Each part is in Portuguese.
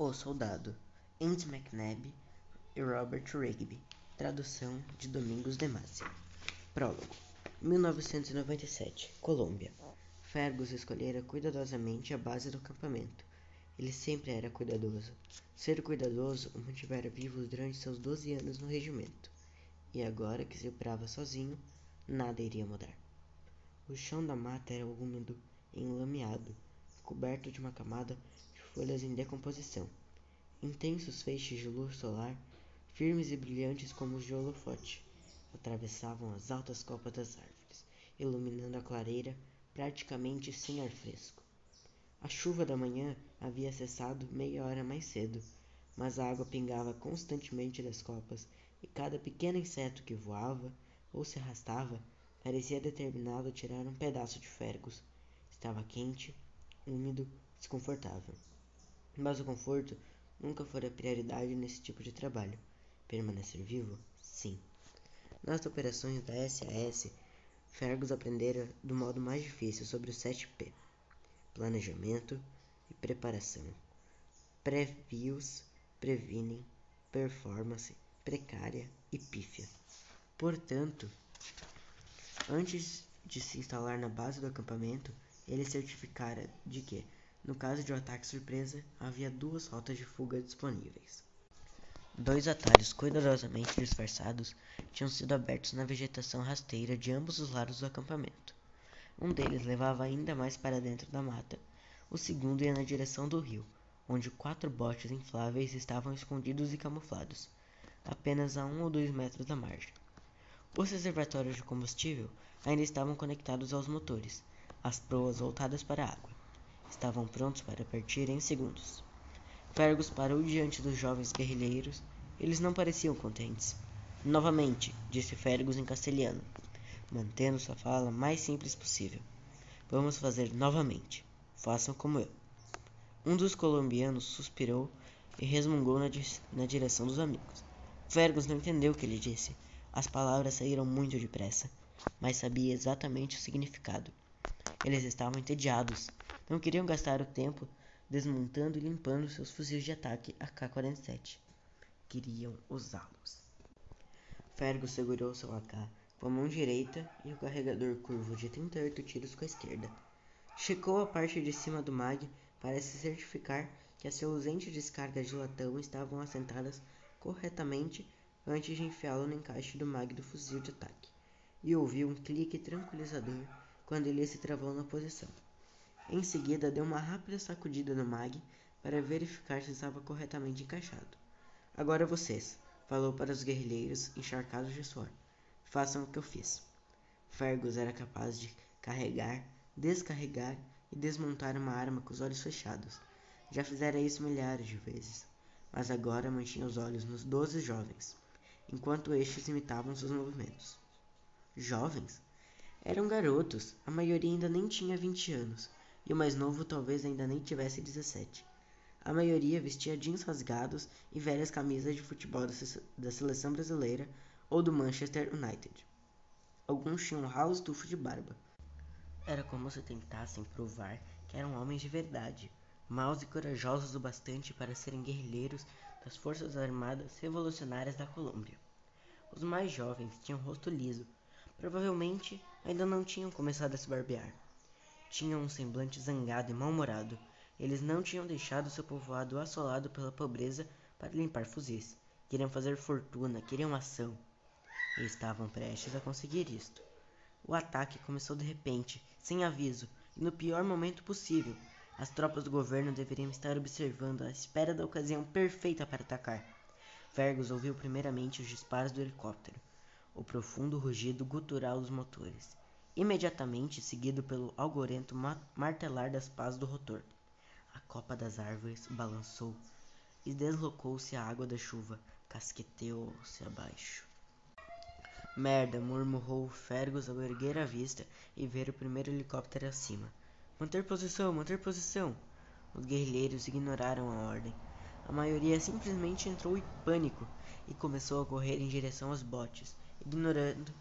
O Soldado, Andy McNabb e Robert Rigby. Tradução de Domingos de Massa. Prólogo. 1997, Colômbia. Fergus escolhera cuidadosamente a base do acampamento. Ele sempre era cuidadoso. Ser cuidadoso o mantivera vivo durante seus doze anos no regimento. E agora que se operava sozinho, nada iria mudar. O chão da mata era úmido enlameado, coberto de uma camada folhas em decomposição. Intensos feixes de luz solar, firmes e brilhantes como os de holofote, atravessavam as altas copas das árvores, iluminando a clareira praticamente sem ar fresco. A chuva da manhã havia cessado meia hora mais cedo, mas a água pingava constantemente das copas e cada pequeno inseto que voava ou se arrastava parecia determinado a tirar um pedaço de Fergus. Estava quente, úmido, desconfortável. Mas o conforto nunca foi a prioridade nesse tipo de trabalho. Permanecer vivo? Sim. Nas operações da SAS, Fergus aprendera do modo mais difícil sobre os 7P: planejamento e preparação. Previos previnem, performance precária e pífia. Portanto, antes de se instalar na base do acampamento, ele certificara de que no caso de um ataque surpresa, havia duas rotas de fuga disponíveis. Dois atalhos cuidadosamente disfarçados tinham sido abertos na vegetação rasteira de ambos os lados do acampamento. Um deles levava ainda mais para dentro da mata. O segundo ia na direção do rio, onde quatro botes infláveis estavam escondidos e camuflados, apenas a um ou dois metros da margem. Os reservatórios de combustível ainda estavam conectados aos motores, as proas voltadas para a água. Estavam prontos para partir em segundos. Fergus parou diante dos jovens guerrilheiros. Eles não pareciam contentes. Novamente, disse Fergus em castelhano, mantendo sua fala mais simples possível. Vamos fazer novamente. Façam como eu. Um dos colombianos suspirou e resmungou na, di na direção dos amigos. Fergus não entendeu o que ele disse. As palavras saíram muito depressa, mas sabia exatamente o significado. Eles estavam entediados não queriam gastar o tempo desmontando e limpando seus fuzis de ataque AK-47. Queriam usá-los. Fergus segurou seu AK com a mão direita e o carregador curvo de 38 tiros com a esquerda. Checou a parte de cima do mag para se certificar que as reluzentes descargas de latão estavam assentadas corretamente antes de enfiá-lo no encaixe do mag do fuzil de ataque, e ouviu um clique tranquilizador quando ele se travou na posição. Em seguida, deu uma rápida sacudida no mag para verificar se estava corretamente encaixado. Agora vocês, falou para os guerrilheiros encharcados de suor. Façam o que eu fiz. Fergus era capaz de carregar, descarregar e desmontar uma arma com os olhos fechados. Já fizera isso milhares de vezes, mas agora mantinha os olhos nos doze jovens, enquanto estes imitavam seus movimentos. Jovens? Eram garotos, a maioria ainda nem tinha vinte anos e o mais novo talvez ainda nem tivesse 17. A maioria vestia jeans rasgados e velhas camisas de futebol da seleção brasileira ou do Manchester United. Alguns tinham um ralo estufo de barba. Era como se tentassem provar que eram homens de verdade, maus e corajosos o bastante para serem guerrilheiros das Forças Armadas Revolucionárias da Colômbia. Os mais jovens tinham rosto liso, provavelmente ainda não tinham começado a se barbear tinham um semblante zangado e mal-humorado. Eles não tinham deixado seu povoado assolado pela pobreza para limpar fuzis. Queriam fazer fortuna, queriam ação. E estavam prestes a conseguir isto. O ataque começou de repente, sem aviso, e no pior momento possível. As tropas do governo deveriam estar observando à espera da ocasião perfeita para atacar. Fergus ouviu primeiramente os disparos do helicóptero, o profundo rugido gutural dos motores imediatamente seguido pelo algorento martelar das pás do rotor. A copa das árvores balançou e deslocou-se a água da chuva, casqueteou-se abaixo. Merda, murmurou Fergus ao erguer a vista e ver o primeiro helicóptero acima. Manter posição, manter posição! Os guerrilheiros ignoraram a ordem. A maioria simplesmente entrou em pânico e começou a correr em direção aos botes, ignorando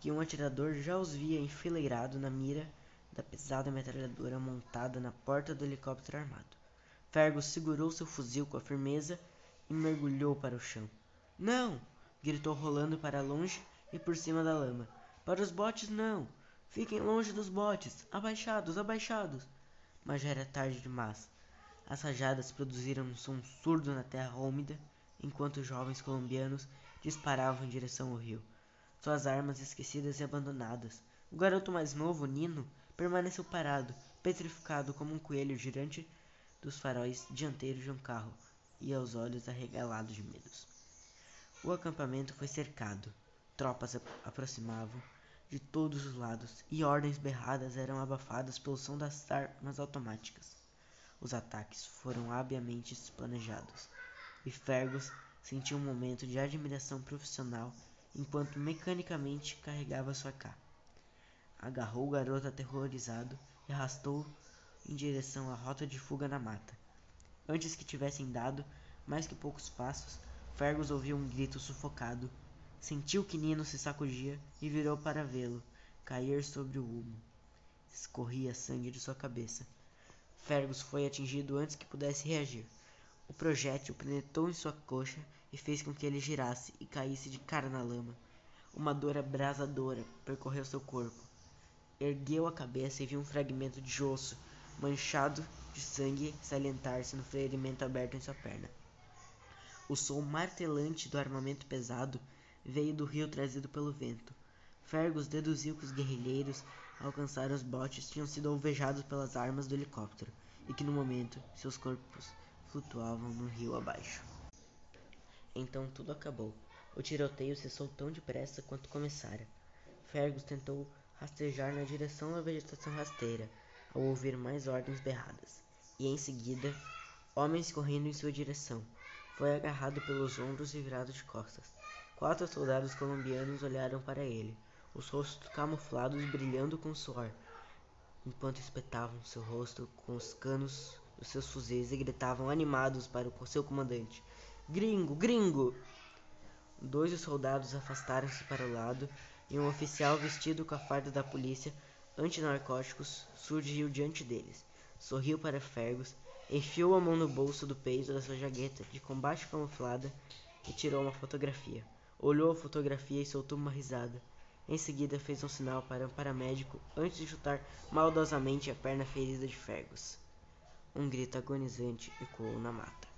que um atirador já os via enfileirado na mira da pesada metralhadora montada na porta do helicóptero armado. Fergus segurou seu fuzil com firmeza e mergulhou para o chão. Não! gritou rolando para longe e por cima da lama. Para os botes não! Fiquem longe dos botes! Abaixados, abaixados! Mas já era tarde demais. As rajadas produziram um som surdo na terra úmida, enquanto os jovens colombianos disparavam em direção ao rio, suas armas esquecidas e abandonadas. O garoto mais novo, Nino, permaneceu parado, petrificado como um coelho girante dos faróis dianteiros de um carro, e aos olhos arregalados de medos. O acampamento foi cercado. Tropas aproximavam, de todos os lados, e ordens berradas eram abafadas pelo som das armas automáticas. Os ataques foram habilmente planejados, e Fergus sentiu um momento de admiração profissional enquanto mecanicamente carregava sua K. Agarrou o garoto aterrorizado e arrastou em direção à rota de fuga na mata. Antes que tivessem dado mais que poucos passos, Fergus ouviu um grito sufocado Sentiu que Nino se sacudia e virou para vê-lo cair sobre o humo. Escorria sangue de sua cabeça. Fergus foi atingido antes que pudesse reagir. O projétil penetrou em sua coxa e fez com que ele girasse e caísse de cara na lama. Uma dor abrasadora percorreu seu corpo. Ergueu a cabeça e viu um fragmento de osso manchado de sangue salientar-se no ferimento aberto em sua perna. O som martelante do armamento pesado veio do rio trazido pelo vento. Fergus deduziu que os guerrilheiros alcançaram os botes tinham sido alvejados pelas armas do helicóptero e que no momento seus corpos flutuavam no rio abaixo. Então tudo acabou. O tiroteio cessou tão depressa quanto começara. Fergus tentou rastejar na direção da vegetação rasteira, ao ouvir mais ordens berradas, e em seguida, homens correndo em sua direção. Foi agarrado pelos ombros e virado de costas. Quatro soldados colombianos olharam para ele, os rostos camuflados brilhando com suor, enquanto espetavam seu rosto com os canos dos seus fuzis e gritavam animados para o seu comandante: Gringo, gringo! Dois dos soldados afastaram-se para o lado e um oficial vestido com a farda da polícia antinarcóticos surgiu diante deles. Sorriu para Fergus, enfiou a mão no bolso do peito da sua jaqueta de combate camuflada e tirou uma fotografia. Olhou a fotografia e soltou uma risada. Em seguida fez um sinal para um paramédico antes de chutar maldosamente a perna ferida de Fergus. Um grito agonizante ecoou na mata.